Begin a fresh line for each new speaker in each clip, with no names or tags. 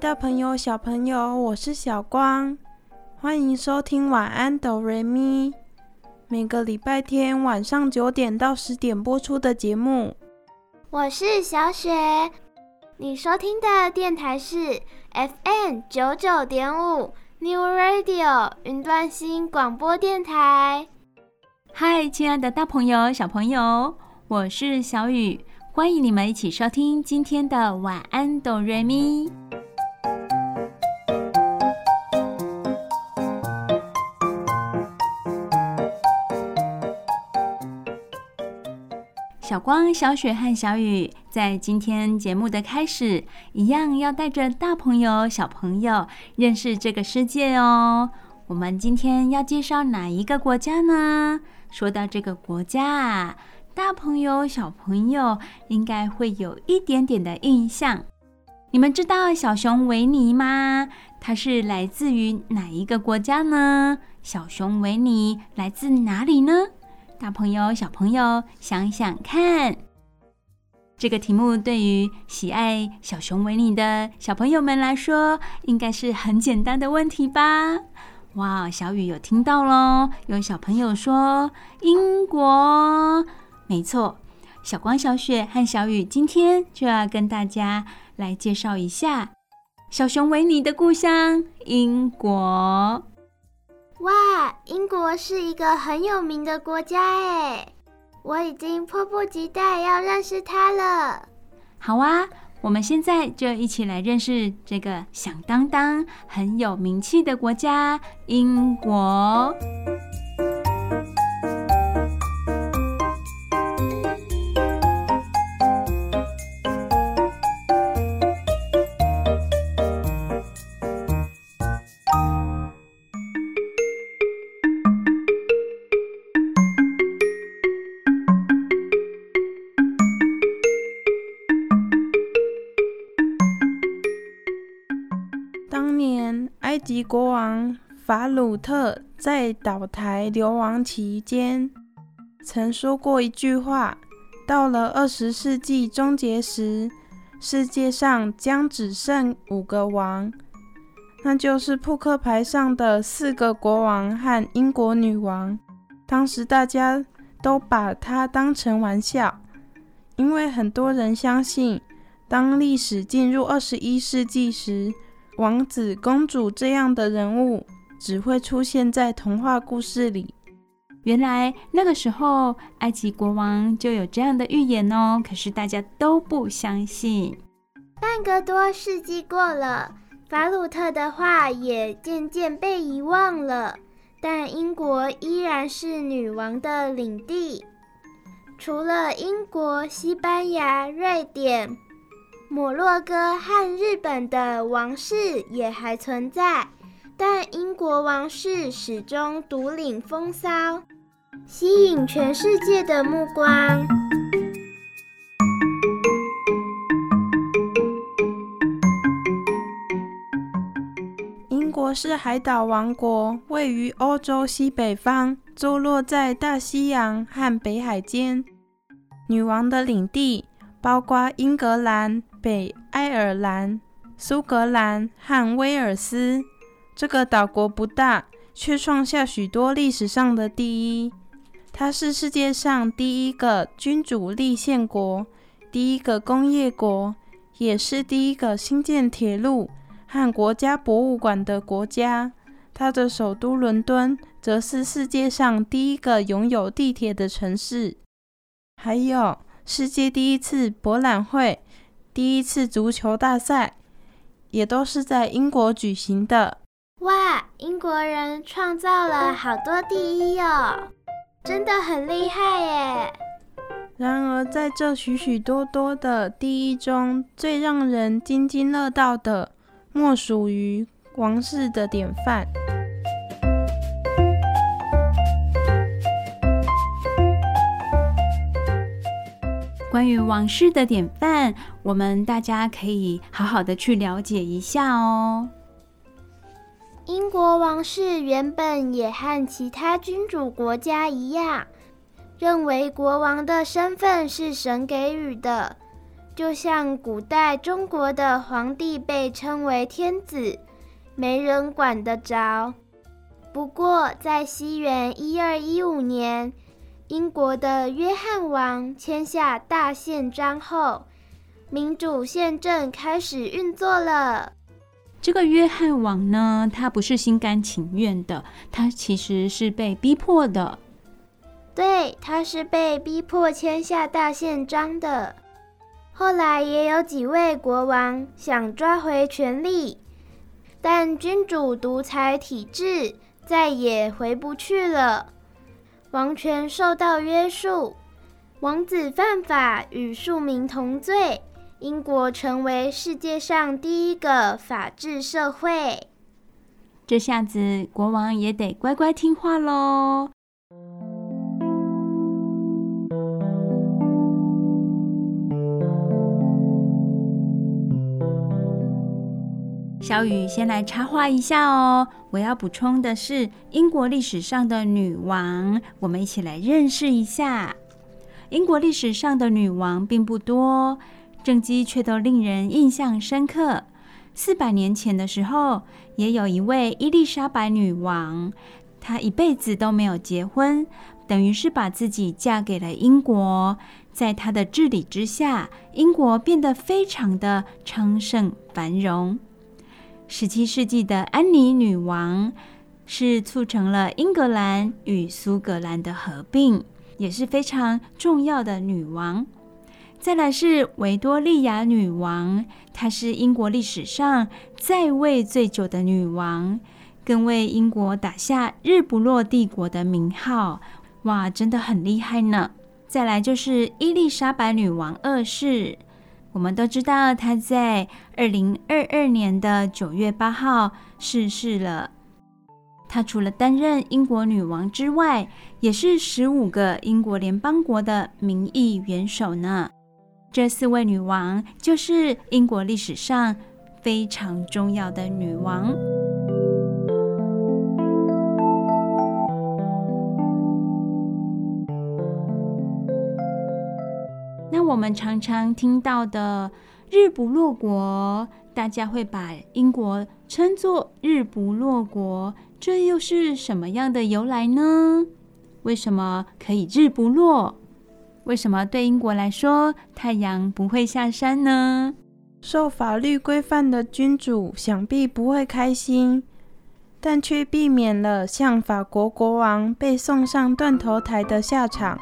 大朋友、小朋友，我是小光，欢迎收听晚安哆瑞咪。每个礼拜天晚上九点到十点播出的节目。
我是小雪，你收听的电台是 FM 九九点五 New Radio 云端新广播电台。
嗨，亲爱的大朋友、小朋友，我是小雨，欢迎你们一起收听今天的晚安哆瑞咪。小光、小雪和小雨在今天节目的开始，一样要带着大朋友、小朋友认识这个世界哦。我们今天要介绍哪一个国家呢？说到这个国家啊，大朋友、小朋友应该会有一点点的印象。你们知道小熊维尼吗？它是来自于哪一个国家呢？小熊维尼来自哪里呢？大朋友、小朋友，想想看，这个题目对于喜爱小熊维尼的小朋友们来说，应该是很简单的问题吧？哇，小雨有听到喽！有小朋友说英国，没错。小光、小雪和小雨今天就要跟大家来介绍一下小熊维尼的故乡——英国。
哇，英国是一个很有名的国家哎，我已经迫不及待要认识它了。
好啊，我们现在就一起来认识这个响当当、很有名气的国家——英
国。国王法鲁特在岛台流亡期间，曾说过一句话：到了二十世纪终结时，世界上将只剩五个王，那就是扑克牌上的四个国王和英国女王。当时大家都把它当成玩笑，因为很多人相信，当历史进入二十一世纪时，王子、公主这样的人物只会出现在童话故事里。
原来那个时候，埃及国王就有这样的预言哦。可是大家都不相信。
半个多世纪过了，法鲁特的话也渐渐被遗忘了。但英国依然是女王的领地。除了英国、西班牙、瑞典。摩洛哥和日本的王室也还存在，但英国王室始终独领风骚，吸引全世界的目光。
英国是海岛王国，位于欧洲西北方，坐落在大西洋和北海间。女王的领地包括英格兰。北爱尔兰、苏格兰和威尔斯，这个岛国不大，却创下许多历史上的第一。它是世界上第一个君主立宪国，第一个工业国，也是第一个兴建铁路和国家博物馆的国家。它的首都伦敦，则是世界上第一个拥有地铁的城市。还有世界第一次博览会。第一次足球大赛也都是在英国举行的。
哇，英国人创造了好多第一哦，真的很厉害耶！
然而，在这许许多多的第一中，最让人津津乐道的，莫属于王室的典范。
关于王室的典范，我们大家可以好好的去了解一下哦。
英国王室原本也和其他君主国家一样，认为国王的身份是神给予的，就像古代中国的皇帝被称为天子，没人管得着。不过，在西元一二一五年，英国的约翰王签下大宪章后，民主宪政开始运作了。
这个约翰王呢，他不是心甘情愿的，他其实是被逼迫的。
对，他是被逼迫签下大宪章的。后来也有几位国王想抓回权力，但君主独裁体制再也回不去了，王权受到约束，王子犯法与庶民同罪。英国成为世界上第一个法治社会，
这下子国王也得乖乖听话喽。小雨先来插话一下哦，我要补充的是英国历史上的女王，我们一起来认识一下。英国历史上的女王并不多。政绩却都令人印象深刻。四百年前的时候，也有一位伊丽莎白女王，她一辈子都没有结婚，等于是把自己嫁给了英国。在她的治理之下，英国变得非常的昌盛繁荣。十七世纪的安妮女王是促成了英格兰与苏格兰的合并，也是非常重要的女王。再来是维多利亚女王，她是英国历史上在位最久的女王，更为英国打下“日不落帝国”的名号。哇，真的很厉害呢！再来就是伊丽莎白女王二世，我们都知道她在二零二二年的九月八号逝世了。她除了担任英国女王之外，也是十五个英国联邦国的民意元首呢。这四位女王就是英国历史上非常重要的女王。我们常常听到的“日不落国”，大家会把英国称作“日不落国”，这又是什么样的由来呢？为什么可以日不落？为什么对英国来说，太阳不会下山呢？
受法律规范的君主想必不会开心，但却避免了像法国国王被送上断头台的下场，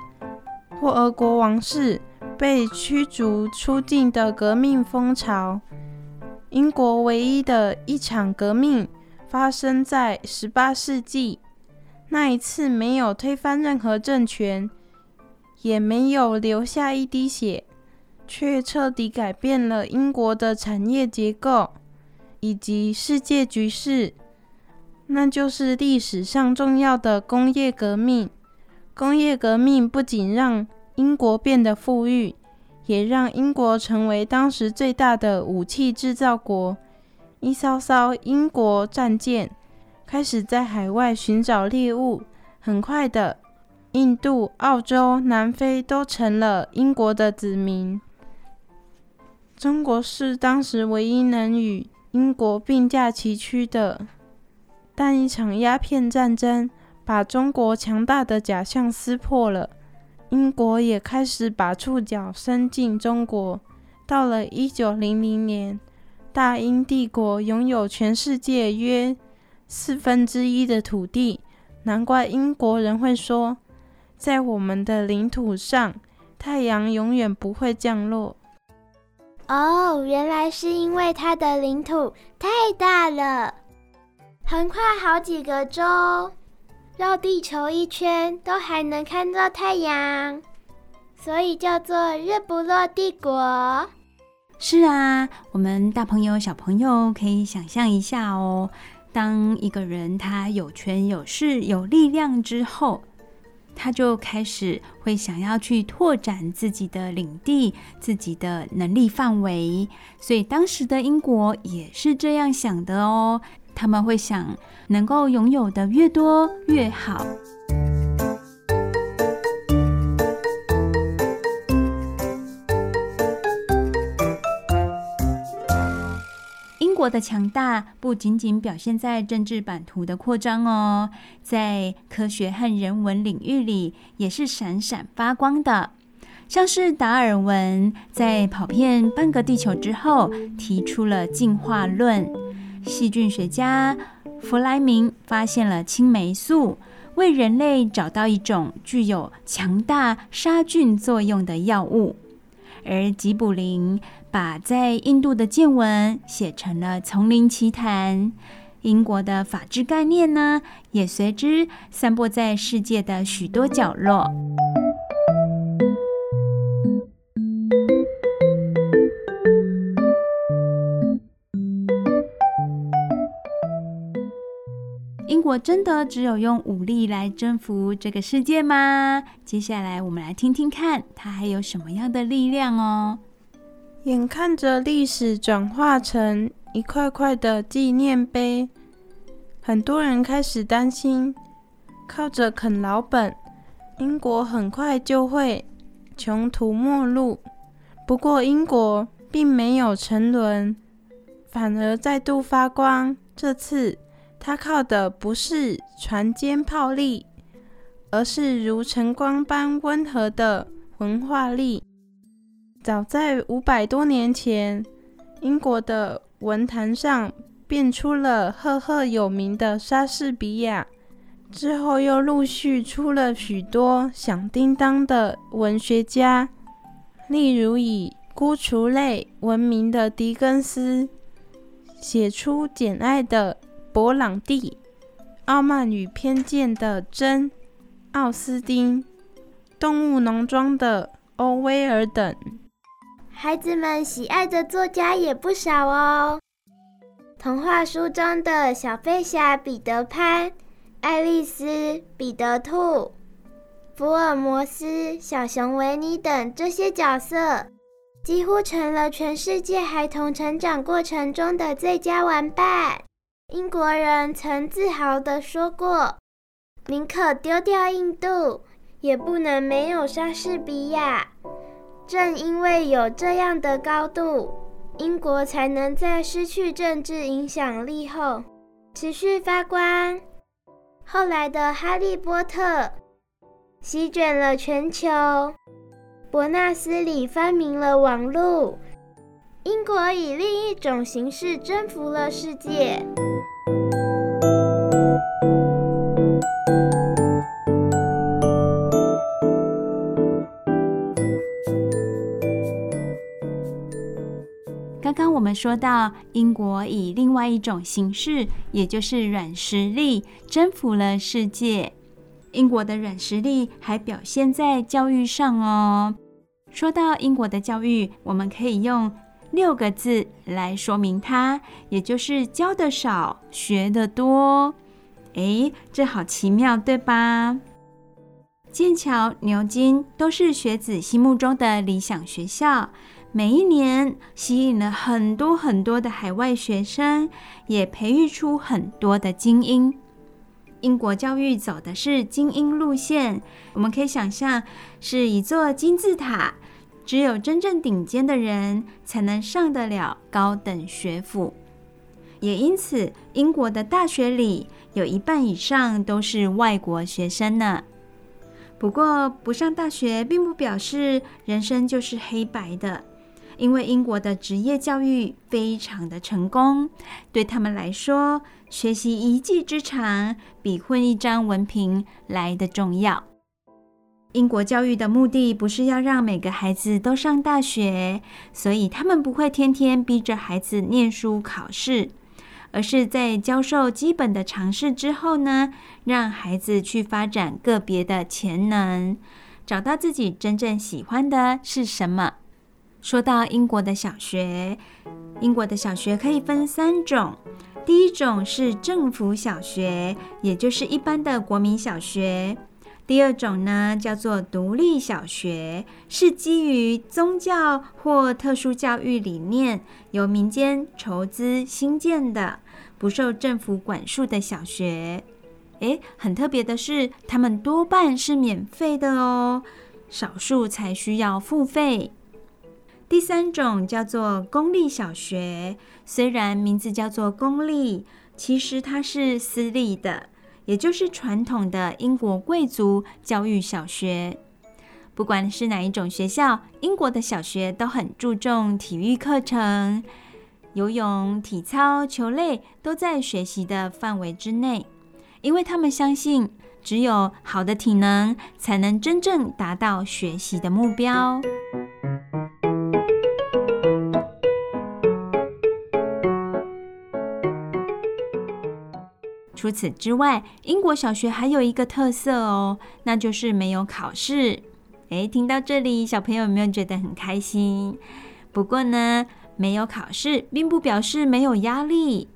或俄国王室被驱逐出境的革命风潮。英国唯一的一场革命发生在十八世纪，那一次没有推翻任何政权。也没有流下一滴血，却彻底改变了英国的产业结构以及世界局势。那就是历史上重要的工业革命。工业革命不仅让英国变得富裕，也让英国成为当时最大的武器制造国。一艘艘英国战舰开始在海外寻找猎物，很快的。印度、澳洲、南非都成了英国的子民。中国是当时唯一能与英国并驾齐驱的，但一场鸦片战争把中国强大的假象撕破了，英国也开始把触角伸进中国。到了一九零零年，大英帝国拥有全世界约四分之一的土地，难怪英国人会说。在我们的领土上，太阳永远不会降落。
哦，原来是因为它的领土太大了，横跨好几个洲，绕地球一圈都还能看到太阳，所以叫做日不落帝国。
是啊，我们大朋友、小朋友可以想象一下哦。当一个人他有权有势有力量之后，他就开始会想要去拓展自己的领地、自己的能力范围。所以当时的英国也是这样想的哦。他们会想，能够拥有的越多越好。英国的强大不仅仅表现在政治版图的扩张哦，在科学和人文领域里也是闪闪发光的。像是达尔文在跑遍半个地球之后，提出了进化论；细菌学家弗莱明发现了青霉素，为人类找到一种具有强大杀菌作用的药物；而吉卜林。把在印度的见闻写成了《丛林奇谈》，英国的法治概念呢，也随之散播在世界的许多角落。我真的只有用武力来征服这个世界吗？接下来我们来听听看，它还有什么样的力量哦。
眼看着历史转化成一块块的纪念碑，很多人开始担心，靠着啃老本，英国很快就会穷途末路。不过，英国并没有沉沦，反而再度发光。这次，他靠的不是船坚炮利，而是如晨光般温和的文化力。早在五百多年前，英国的文坛上便出了赫赫有名的莎士比亚，之后又陆续出了许多响叮当的文学家，例如以孤雏泪闻名的狄更斯，写出《简爱》的勃朗蒂，《傲慢与偏见》的珍·奥斯汀，《动物农庄》的欧威尔等。
孩子们喜爱的作家也不少哦。童话书中的小飞侠彼得潘、爱丽丝、彼得兔、福尔摩斯、小熊维尼等这些角色，几乎成了全世界孩童成长过程中的最佳玩伴。英国人曾自豪地说过：“宁可丢掉印度，也不能没有莎士比亚。”正因为有这样的高度，英国才能在失去政治影响力后持续发光。后来的《哈利波特》席卷了全球，伯纳斯里发明了网络，英国以另一种形式征服了世界。
刚刚我们说到，英国以另外一种形式，也就是软实力，征服了世界。英国的软实力还表现在教育上哦。说到英国的教育，我们可以用六个字来说明它，也就是教的少，学的多。诶，这好奇妙，对吧？剑桥、牛津都是学子心目中的理想学校。每一年吸引了很多很多的海外学生，也培育出很多的精英。英国教育走的是精英路线，我们可以想象是一座金字塔，只有真正顶尖的人才能上得了高等学府。也因此，英国的大学里有一半以上都是外国学生呢。不过，不上大学并不表示人生就是黑白的。因为英国的职业教育非常的成功，对他们来说，学习一技之长比混一张文凭来得重要。英国教育的目的不是要让每个孩子都上大学，所以他们不会天天逼着孩子念书考试，而是在教授基本的常识之后呢，让孩子去发展个别的潜能，找到自己真正喜欢的是什么。说到英国的小学，英国的小学可以分三种。第一种是政府小学，也就是一般的国民小学。第二种呢，叫做独立小学，是基于宗教或特殊教育理念，由民间筹资兴建的，不受政府管束的小学。诶，很特别的是，他们多半是免费的哦，少数才需要付费。第三种叫做公立小学，虽然名字叫做公立，其实它是私立的，也就是传统的英国贵族教育小学。不管是哪一种学校，英国的小学都很注重体育课程，游泳、体操、球类都在学习的范围之内，因为他们相信，只有好的体能，才能真正达到学习的目标。除此之外，英国小学还有一个特色哦，那就是没有考试。诶，听到这里，小朋友有没有觉得很开心？不过呢，没有考试并不表示没有压力。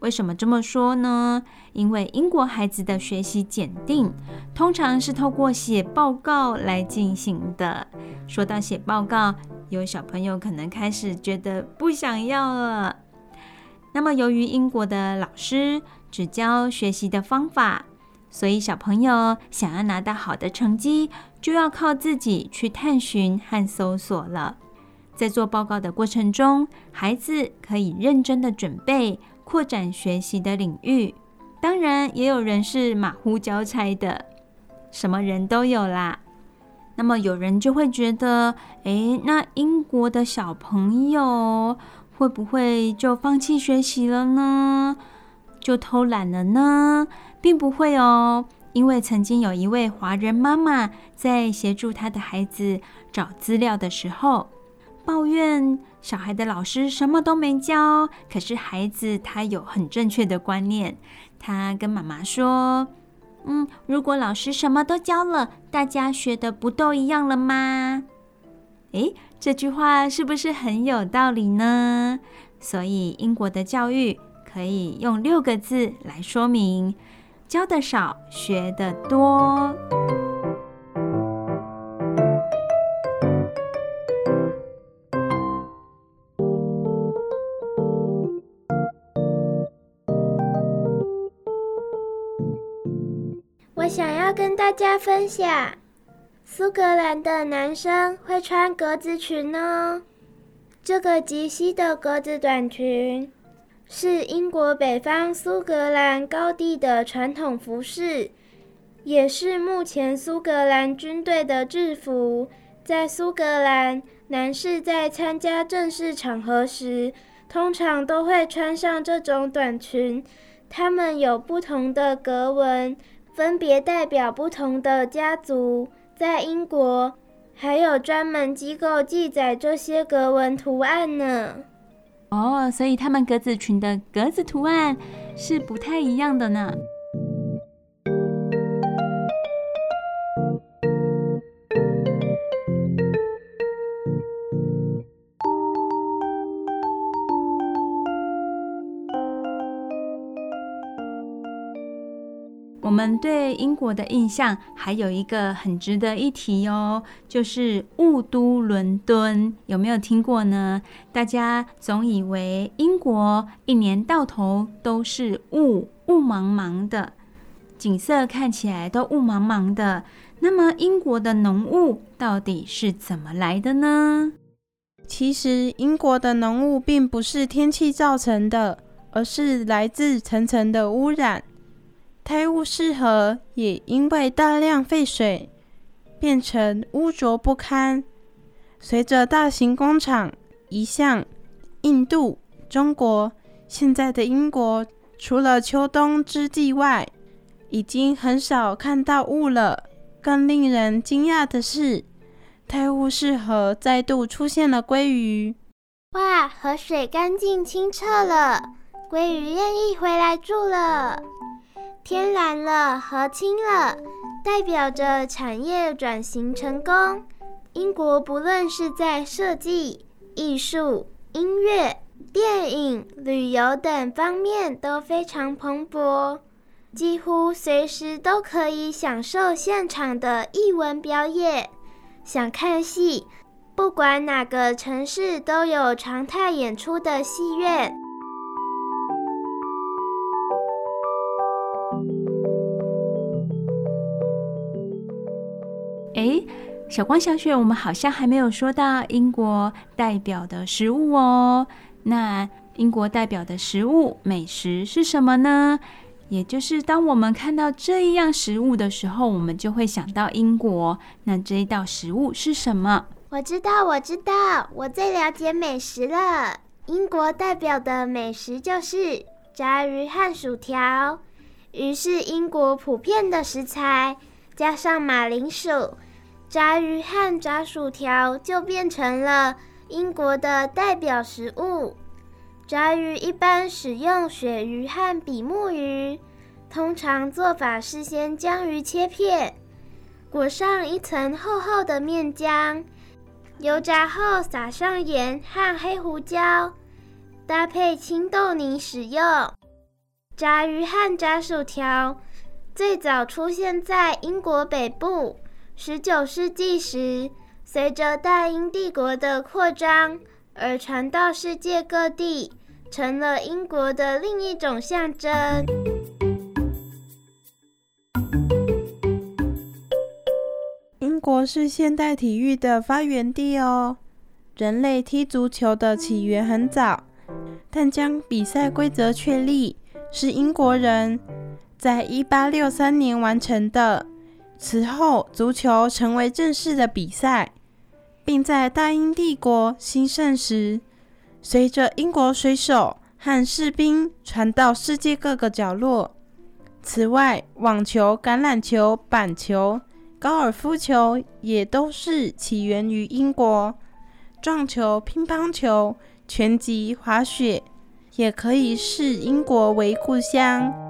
为什么这么说呢？因为英国孩子的学习检定通常是透过写报告来进行的。说到写报告，有小朋友可能开始觉得不想要了。那么，由于英国的老师只教学习的方法，所以小朋友想要拿到好的成绩，就要靠自己去探寻和搜索了。在做报告的过程中，孩子可以认真的准备，扩展学习的领域。当然，也有人是马虎交差的，什么人都有啦。那么，有人就会觉得，诶，那英国的小朋友会不会就放弃学习了呢？就偷懒了呢？并不会哦，因为曾经有一位华人妈妈在协助她的孩子找资料的时候，抱怨小孩的老师什么都没教。可是孩子他有很正确的观念，他跟妈妈说：“嗯，如果老师什么都教了，大家学的不都一样了吗？”诶，这句话是不是很有道理呢？所以英国的教育。可以用六个字来说明：教得少，学得多。
我想要跟大家分享，苏格兰的男生会穿格子裙哦，这个及膝的格子短裙。是英国北方苏格兰高地的传统服饰，也是目前苏格兰军队的制服。在苏格兰，男士在参加正式场合时，通常都会穿上这种短裙。它们有不同的格纹，分别代表不同的家族。在英国，还有专门机构记载这些格纹图案呢。
哦，所以他们格子裙的格子图案是不太一样的呢。们对英国的印象还有一个很值得一提哦，就是雾都伦敦，有没有听过呢？大家总以为英国一年到头都是雾，雾茫茫的，景色看起来都雾茫茫的。那么英国的浓雾到底是怎么来的呢？
其实英国的浓雾并不是天气造成的，而是来自层层的污染。泰晤士河也因为大量废水变成污浊不堪。随着大型工厂移向印度、中国，现在的英国除了秋冬之际外，已经很少看到雾了。更令人惊讶的是，泰晤士河再度出现了鲑鱼。
哇，河水干净清澈了，鲑鱼愿意回来住了。天蓝了，和清了，代表着产业转型成功。英国不论是在设计、艺术、音乐、电影、旅游等方面都非常蓬勃，几乎随时都可以享受现场的艺文表演。想看戏，不管哪个城市都有常态演出的戏院。
诶，小光、小雪，我们好像还没有说到英国代表的食物哦。那英国代表的食物美食是什么呢？也就是当我们看到这一样食物的时候，我们就会想到英国。那这一道食物是什么？
我知道，我知道，我最了解美食了。英国代表的美食就是炸鱼和薯条。鱼是英国普遍的食材，加上马铃薯。炸鱼和炸薯条就变成了英国的代表食物。炸鱼一般使用鳕鱼和比目鱼，通常做法是先将鱼切片，裹上一层厚厚的面浆，油炸后撒上盐和黑胡椒，搭配青豆泥使用。炸鱼和炸薯条最早出现在英国北部。十九世纪时，随着大英帝国的扩张而传到世界各地，成了英国的另一种象征。
英国是现代体育的发源地哦。人类踢足球的起源很早，但将比赛规则确立是英国人在一八六三年完成的。此后，足球成为正式的比赛，并在大英帝国兴盛时，随着英国水手和士兵传到世界各个角落。此外，网球、橄榄球、板球、高尔夫球也都是起源于英国。撞球、乒乓球、拳击、滑雪也可以视英国为故乡。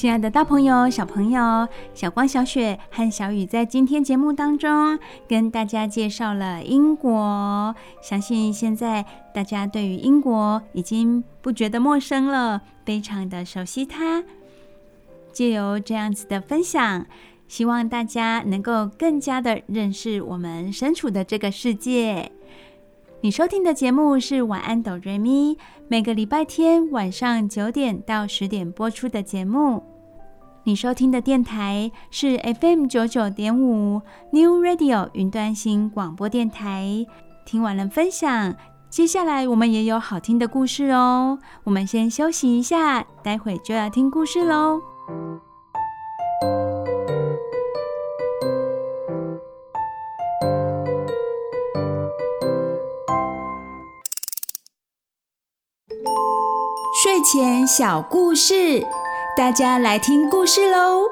亲爱的大朋友、小朋友，小光、小雪和小雨在今天节目当中跟大家介绍了英国。相信现在大家对于英国已经不觉得陌生了，非常的熟悉它。借由这样子的分享，希望大家能够更加的认识我们身处的这个世界。你收听的节目是晚安哆瑞咪，每个礼拜天晚上九点到十点播出的节目。你收听的电台是 FM 九九点五 New Radio 云端新广播电台。听完了分享，接下来我们也有好听的故事哦。我们先休息一下，待会就要听故事喽。睡前小故事，大家来听故事喽！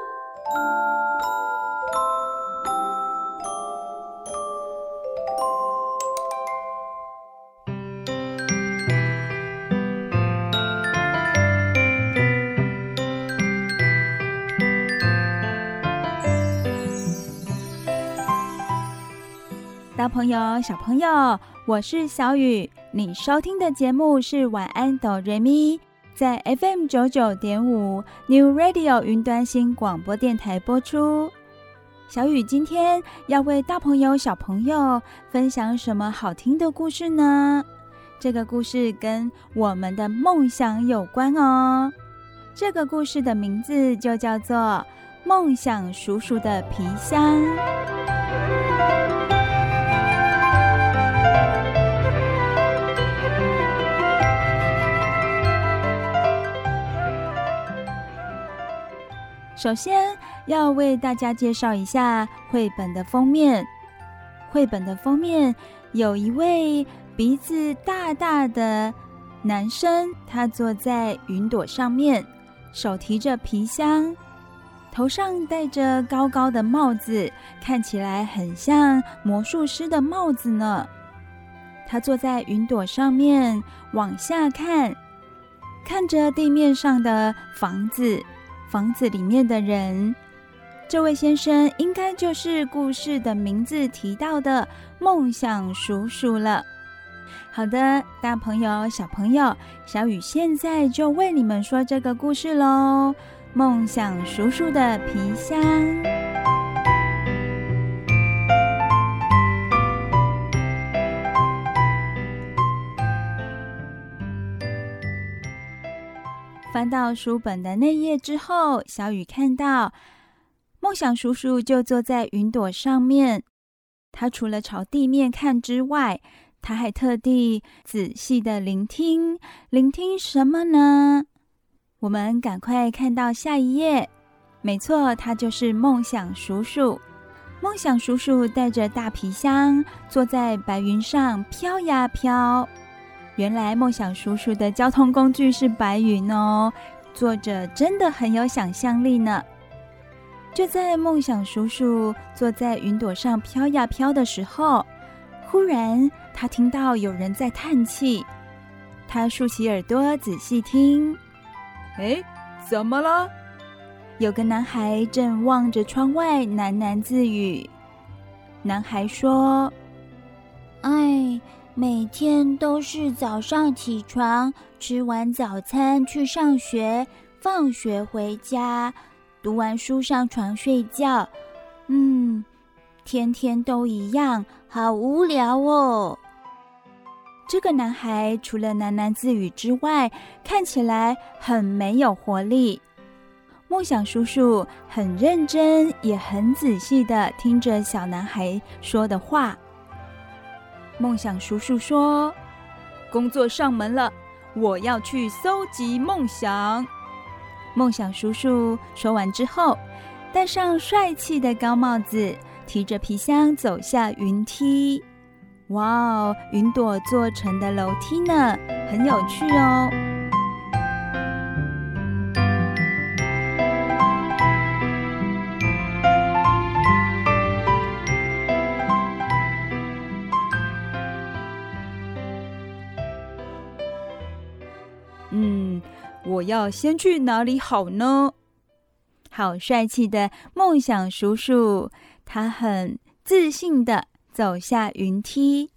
大朋友、小朋友，我是小雨。你收听的节目是晚安哆瑞咪，在 FM 九九点五 New Radio 云端新广播电台播出。小雨今天要为大朋友小朋友分享什么好听的故事呢？这个故事跟我们的梦想有关哦。这个故事的名字就叫做《梦想叔叔的皮箱》。首先要为大家介绍一下绘本的封面。绘本的封面有一位鼻子大大的男生，他坐在云朵上面，手提着皮箱。头上戴着高高的帽子，看起来很像魔术师的帽子呢。他坐在云朵上面，往下看，看着地面上的房子，房子里面的人。这位先生应该就是故事的名字提到的梦想叔叔了。好的，大朋友、小朋友，小雨现在就为你们说这个故事喽。梦想叔叔的皮箱。翻到书本的那页之后，小雨看到。梦想叔叔就坐在云朵上面，他除了朝地面看之外，他还特地仔细的聆听，聆听什么呢？我们赶快看到下一页。没错，他就是梦想叔叔。梦想叔叔带着大皮箱，坐在白云上飘呀飘。原来梦想叔叔的交通工具是白云哦，作者真的很有想象力呢。就在梦想叔叔坐在云朵上飘呀飘的时候，忽然他听到有人在叹气。他竖起耳朵仔细听，哎，怎么了？有个男孩正望着窗外喃喃自语。男孩说：“
哎，每天都是早上起床，吃完早餐去上学，放学回家。”读完书上床睡觉，嗯，天天都一样，好无聊哦。
这个男孩除了喃喃自语之外，看起来很没有活力。梦想叔叔很认真，也很仔细的听着小男孩说的话。梦想叔叔说：“工作上门了，我要去搜集梦想。”梦想叔叔说完之后，戴上帅气的高帽子，提着皮箱走下云梯。哇哦，云朵做成的楼梯呢，很有趣哦。要先去哪里好呢？好帅气的梦想叔叔，他很自信地走下云梯。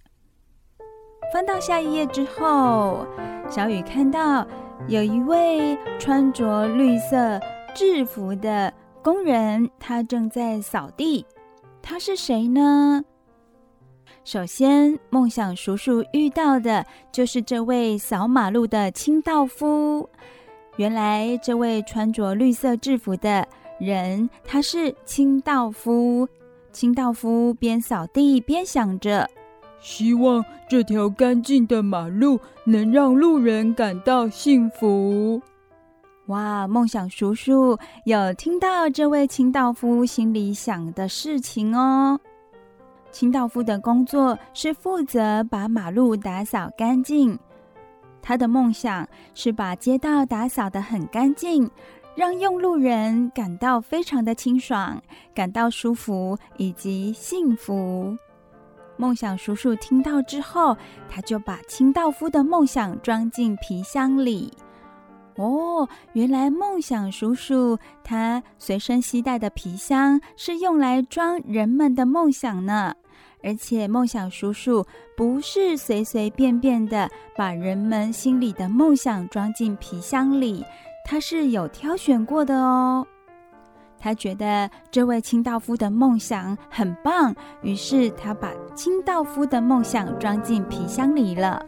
翻到下一页之后，小雨看到有一位穿着绿色制服的工人，他正在扫地。他是谁呢？首先，梦想叔叔遇到的就是这位扫马路的清道夫。原来这位穿着绿色制服的人，他是清道夫。清道夫边扫地边想着，
希望这条干净的马路能让路人感到幸福。
哇，梦想叔叔有听到这位清道夫心里想的事情哦。清道夫的工作是负责把马路打扫干净。他的梦想是把街道打扫得很干净，让用路人感到非常的清爽，感到舒服以及幸福。梦想叔叔听到之后，他就把清道夫的梦想装进皮箱里。哦，原来梦想叔叔他随身携带的皮箱是用来装人们的梦想呢。而且，梦想叔叔不是随随便便的把人们心里的梦想装进皮箱里，他是有挑选过的哦。他觉得这位清道夫的梦想很棒，于是他把清道夫的梦想装进皮箱里了。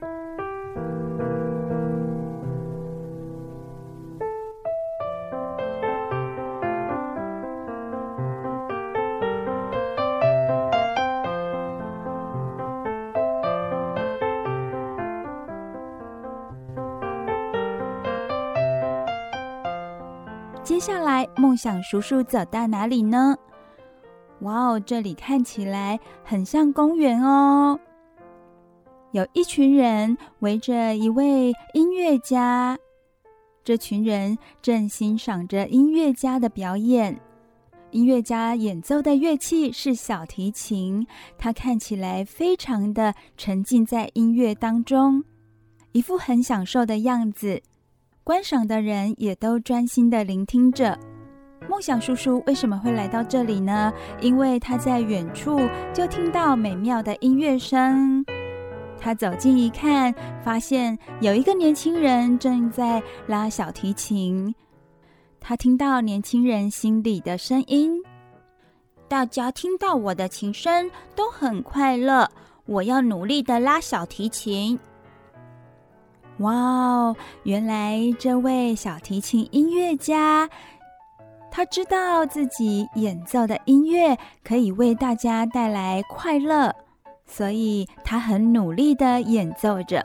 下来，梦想叔叔走到哪里呢？哇哦，这里看起来很像公园哦。有一群人围着一位音乐家，这群人正欣赏着音乐家的表演。音乐家演奏的乐器是小提琴，他看起来非常的沉浸在音乐当中，一副很享受的样子。观赏的人也都专心的聆听着。梦想叔叔为什么会来到这里呢？因为他在远处就听到美妙的音乐声。他走近一看，发现有一个年轻人正在拉小提琴。他听到年轻人心里的声音，大家听到我的琴声都很快乐。我要努力的拉小提琴。哇哦，原来这位小提琴音乐家，他知道自己演奏的音乐可以为大家带来快乐，所以他很努力的演奏着。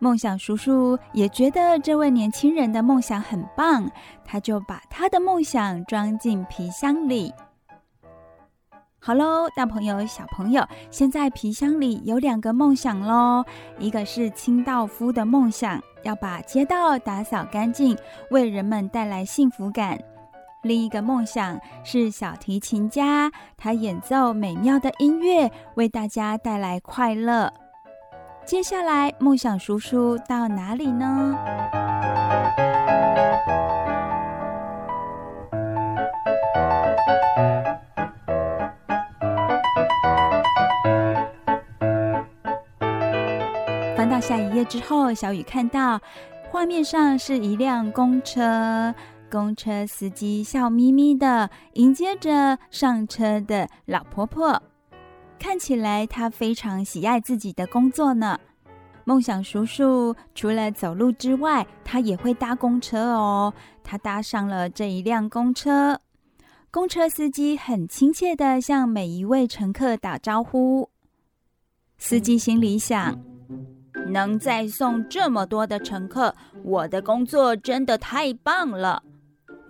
梦想叔叔也觉得这位年轻人的梦想很棒，他就把他的梦想装进皮箱里。好喽，大朋友、小朋友，现在皮箱里有两个梦想喽，一个是清道夫的梦想，要把街道打扫干净，为人们带来幸福感；另一个梦想是小提琴家，他演奏美妙的音乐，为大家带来快乐。接下来，梦想叔叔到哪里呢？下一页之后，小雨看到画面上是一辆公车，公车司机笑眯眯的迎接着上车的老婆婆。看起来他非常喜爱自己的工作呢。梦想叔叔除了走路之外，他也会搭公车哦。他搭上了这一辆公车，公车司机很亲切地向每一位乘客打招呼。司机心里想：能再送这么多的乘客，我的工作真的太棒了。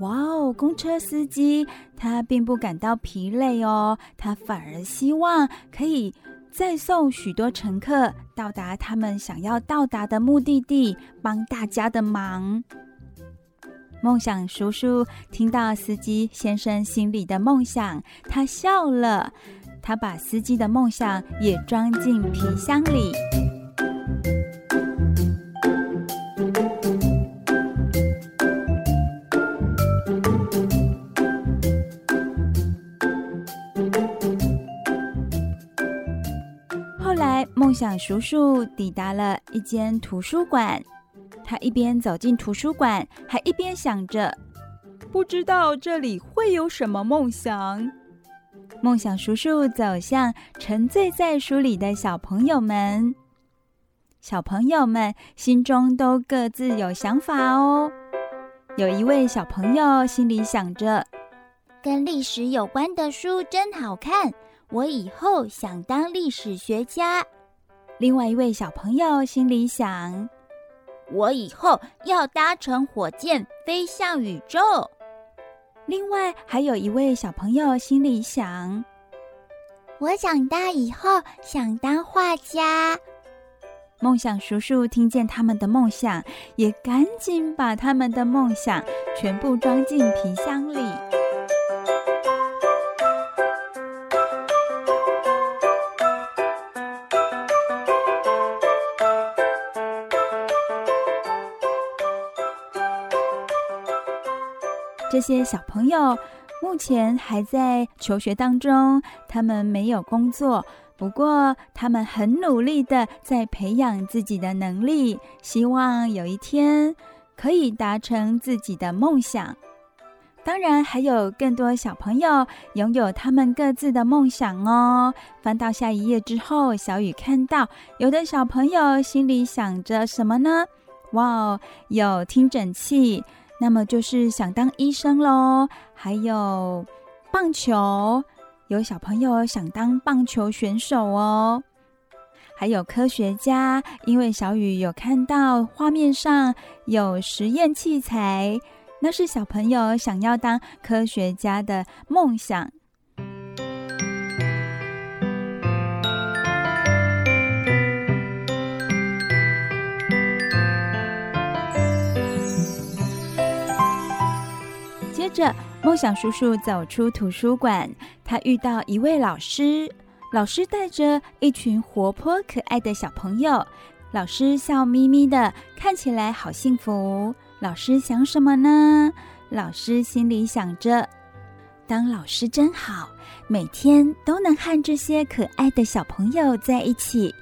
哇哦！公车司机他并不感到疲累哦，他反而希望可以再送许多乘客到达他们想要到达的目的地，帮大家的忙。梦想叔叔听到司机先生心里的梦想，他笑了，他把司机的梦想也装进皮箱里。梦想叔叔抵达了一间图书馆，他一边走进图书馆，还一边想着：不知道这里会有什么梦想。梦想叔叔走向沉醉在书里的小朋友们，小朋友们心中都各自有想法哦。有一位小朋友心里想着：
跟历史有关的书真好看，我以后想当历史学家。
另外一位小朋友心里想：“
我以后要搭乘火箭飞向宇宙。”
另外还有一位小朋友心里想：“
我长大以后想当画家。”
梦想叔叔听见他们的梦想，也赶紧把他们的梦想全部装进皮箱里。这些小朋友目前还在求学当中，他们没有工作，不过他们很努力的在培养自己的能力，希望有一天可以达成自己的梦想。当然，还有更多小朋友拥有他们各自的梦想哦。翻到下一页之后，小雨看到有的小朋友心里想着什么呢？哇哦，有听诊器。那么就是想当医生喽，还有棒球，有小朋友想当棒球选手哦，还有科学家，因为小雨有看到画面上有实验器材，那是小朋友想要当科学家的梦想。着，梦想叔叔走出图书馆，他遇到一位老师，老师带着一群活泼可爱的小朋友，老师笑眯眯的，看起来好幸福。老师想什么呢？老师心里想着：当老师真好，每天都能和这些可爱的小朋友在一起。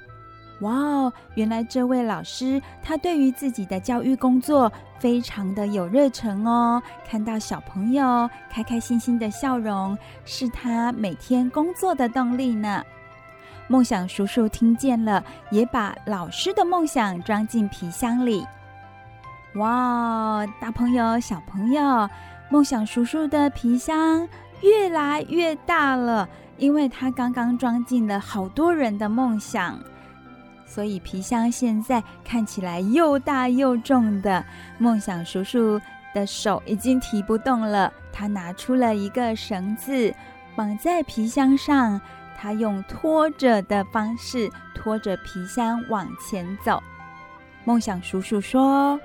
哇哦！原来这位老师他对于自己的教育工作非常的有热忱哦。看到小朋友开开心心的笑容，是他每天工作的动力呢。梦想叔叔听见了，也把老师的梦想装进皮箱里。哇哦！大朋友、小朋友，梦想叔叔的皮箱越来越大了，因为他刚刚装进了好多人的梦想。所以皮箱现在看起来又大又重的，梦想叔叔的手已经提不动了。他拿出了一个绳子，绑在皮箱上。他用拖着的方式拖着皮箱往前走。梦想叔叔说：“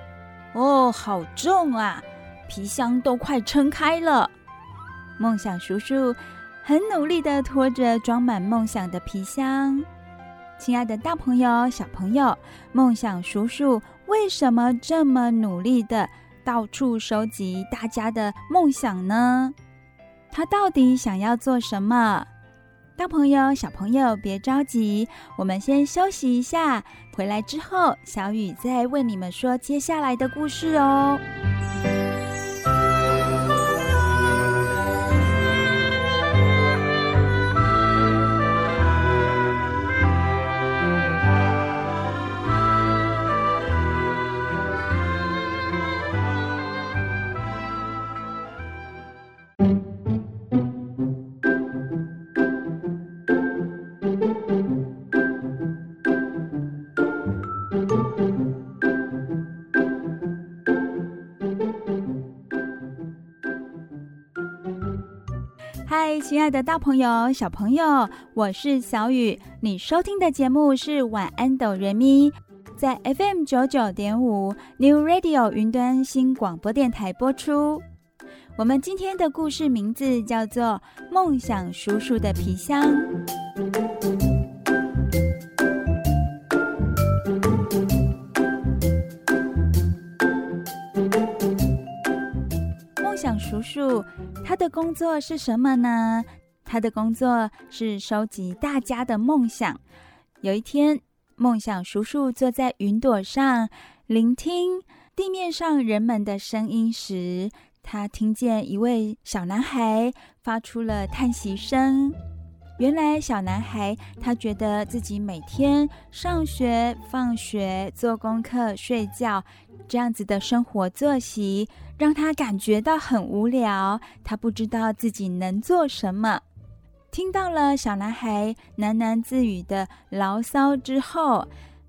哦，好重啊，皮箱都快撑开了。”梦想叔叔很努力地拖着装满梦想的皮箱。亲爱的大朋友、小朋友，梦想叔叔为什么这么努力的到处收集大家的梦想呢？他到底想要做什么？大朋友、小朋友，别着急，我们先休息一下，回来之后，小雨再为你们说接下来的故事哦。亲爱的大朋友、小朋友，我是小雨。你收听的节目是《晚安，哆瑞咪》，在 FM 九九点五 New Radio 云端新广播电台播出。我们今天的故事名字叫做《梦想叔叔的皮箱》。叔叔，他的工作是什么呢？他的工作是收集大家的梦想。有一天，梦想叔叔坐在云朵上，聆听地面上人们的声音时，他听见一位小男孩发出了叹息声。原来，小男孩他觉得自己每天上学、放学、做功课、睡觉，这样子的生活作息，让他感觉到很无聊。他不知道自己能做什么。听到了小男孩喃喃自语的牢骚之后，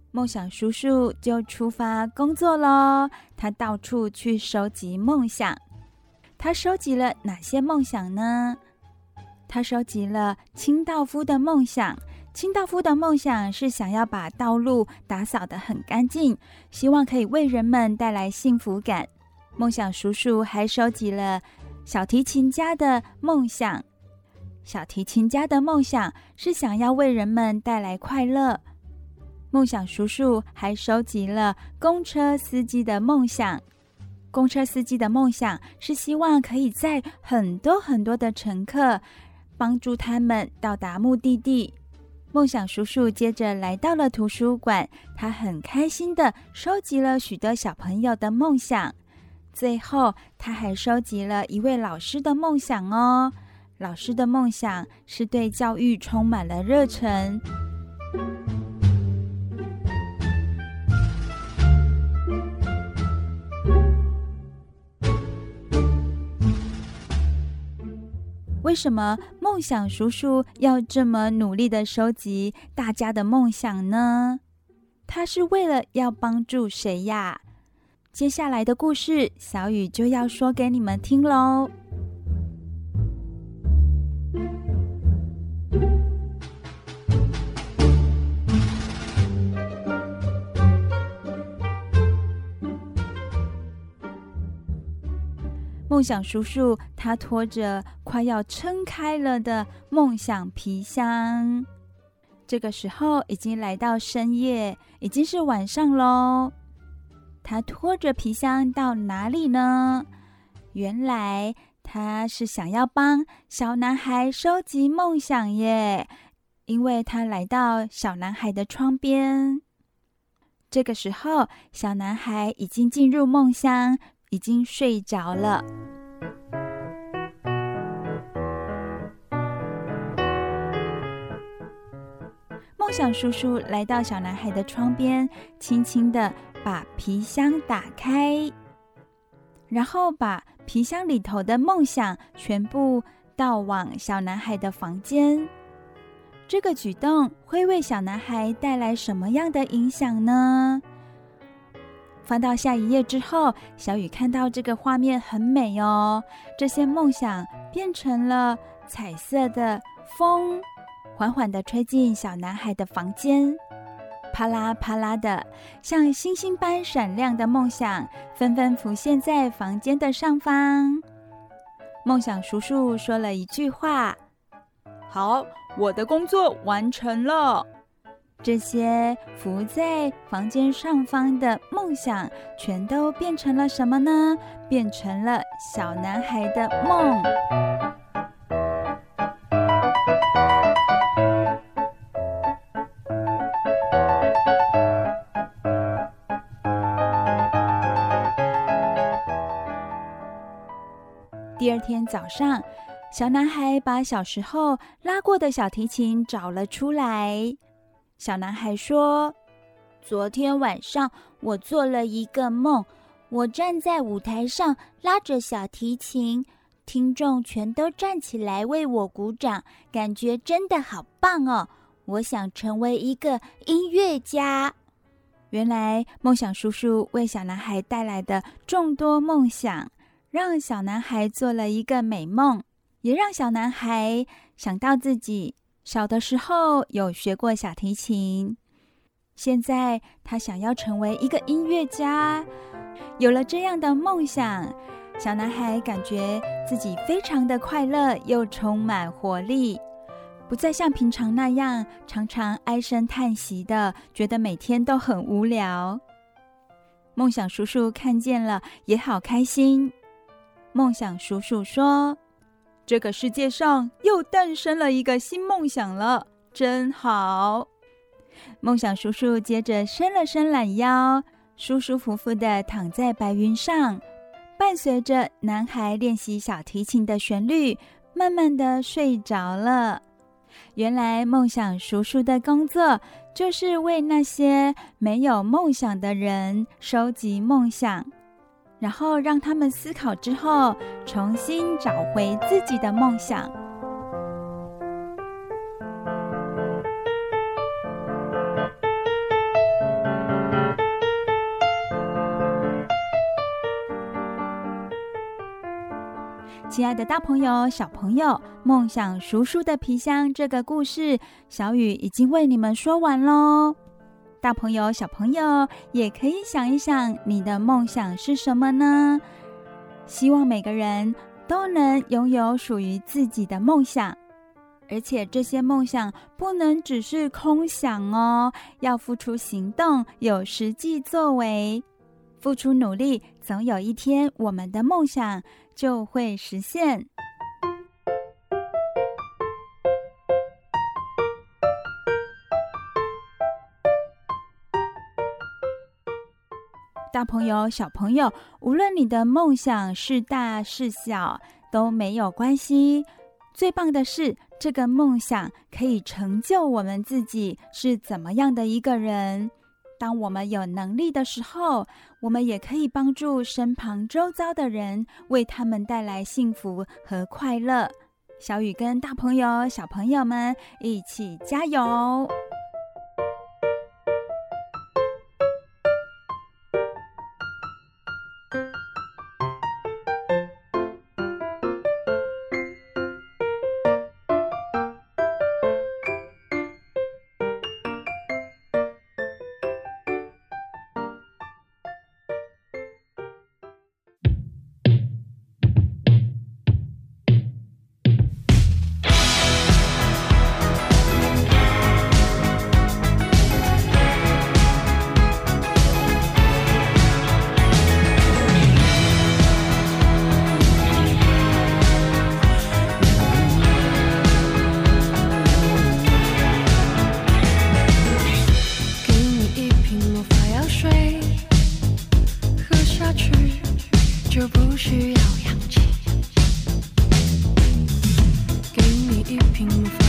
梦想叔叔就出发工作喽。他到处去收集梦想。他收集了哪些梦想呢？他收集了清道夫的梦想。清道夫的梦想是想要把道路打扫得很干净，希望可以为人们带来幸福感。梦想叔叔还收集了小提琴家的梦想。小提琴家的梦想是想要为人们带来快乐。梦想叔叔还收集了公车司机的梦想。公车司机的梦想是希望可以载很多很多的乘客，帮助他们到达目的地。梦想叔叔接着来到了图书馆，他很开心的收集了许多小朋友的梦想。最后，他还收集了一位老师的梦想哦。老师的梦想是对教育充满了热忱。为什么梦想叔叔要这么努力的收集大家的梦想呢？他是为了要帮助谁呀？接下来的故事，小雨就要说给你们听喽。梦想叔叔他拖着快要撑开了的梦想皮箱。这个时候已经来到深夜，已经是晚上喽。他拖着皮箱到哪里呢？原来他是想要帮小男孩收集梦想耶，因为他来到小男孩的窗边。这个时候，小男孩已经进入梦乡，已经睡着了。梦想叔叔来到小男孩的窗边，轻轻的把皮箱打开，然后把皮箱里头的梦想全部倒往小男孩的房间。这个举动会为小男孩带来什么样的影响呢？翻到下一页之后，小雨看到这个画面很美哦。这些梦想变成了彩色的风，缓缓地吹进小男孩的房间，啪啦啪啦的，像星星般闪亮的梦想纷纷浮现在房间的上方。梦想叔叔说了一句话：“
好。”我的工作完成了。
这些浮在房间上方的梦想，全都变成了什么呢？变成了小男孩的梦。第二天早上。小男孩把小时候拉过的小提琴找了出来。小男孩说：“昨天晚上我做了一个梦，我站在舞台上拉着小提琴，听众全都站起来为我鼓掌，感觉真的好棒哦！我想成为一个音乐家。”原来梦想叔叔为小男孩带来的众多梦想，让小男孩做了一个美梦。也让小男孩想到自己小的时候有学过小提琴，现在他想要成为一个音乐家。有了这样的梦想，小男孩感觉自己非常的快乐，又充满活力，不再像平常那样常常唉声叹息的，觉得每天都很无聊。梦想叔叔看见了，也好开心。梦想叔叔说。这个世界上又诞生了一个新梦想了，真好！梦想叔叔接着伸了伸懒腰，舒舒服服地躺在白云上，伴随着男孩练习小提琴的旋律，慢慢地睡着了。原来梦想叔叔的工作就是为那些没有梦想的人收集梦想。然后让他们思考之后，重新找回自己的梦想。亲爱的大朋友、小朋友，梦想叔叔的皮箱这个故事，小雨已经为你们说完喽。大朋友、小朋友也可以想一想，你的梦想是什么呢？希望每个人都能拥有属于自己的梦想，而且这些梦想不能只是空想哦，要付出行动，有实际作为，付出努力，总有一天我们的梦想就会实现。大朋友、小朋友，无论你的梦想是大是小，都没有关系。最棒的是，这个梦想可以成就我们自己是怎么样的一个人。当我们有能力的时候，我们也可以帮助身旁周遭的人，为他们带来幸福和快乐。小雨跟大朋友、小朋友们一起加油！
一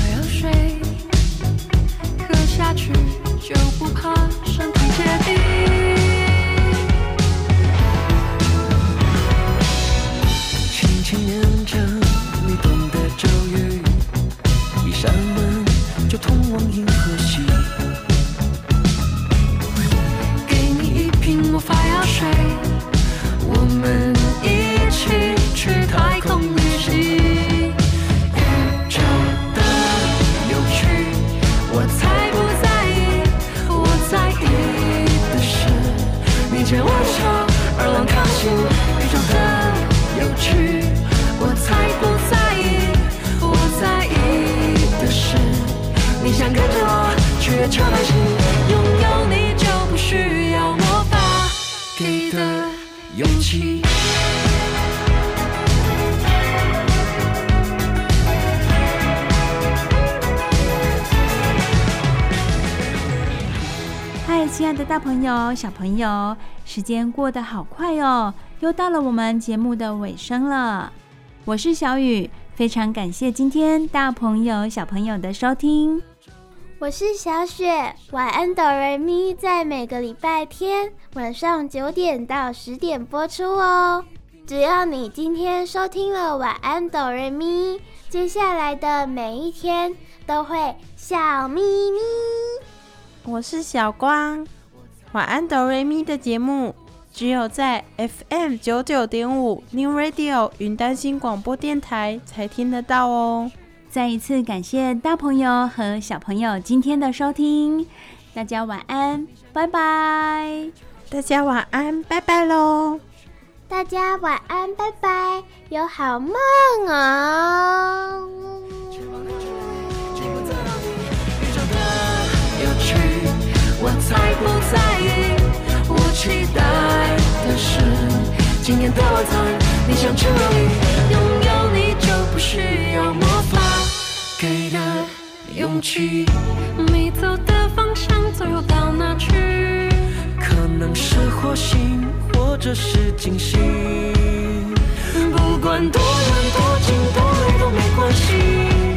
友、小朋友，时间过得好快哦，又到了我们节目的尾声了。我是小雨，非常感谢今天大朋友、小朋友的收听。
我是小雪，晚安哆瑞咪，在每个礼拜天晚上九点到十点播出哦。只要你今天收听了晚安哆瑞咪，接下来的每一天都会笑眯眯。
我是小光，晚安哆瑞咪的节目只有在 FM 九九点五 New Radio 云端新广播电台才听得到哦。
再一次感谢大朋友和小朋友今天的收听，大家晚安，拜拜！
大家晚安，拜拜喽！
大家晚安，拜拜，有好梦哦！
我才不在意，我期待的是今天的晚餐。你想去哪里？拥有你就不需要魔法给的勇气。你走的方向最后到哪去？可能是火星，或者是金星。不管多远多近多累都没关系。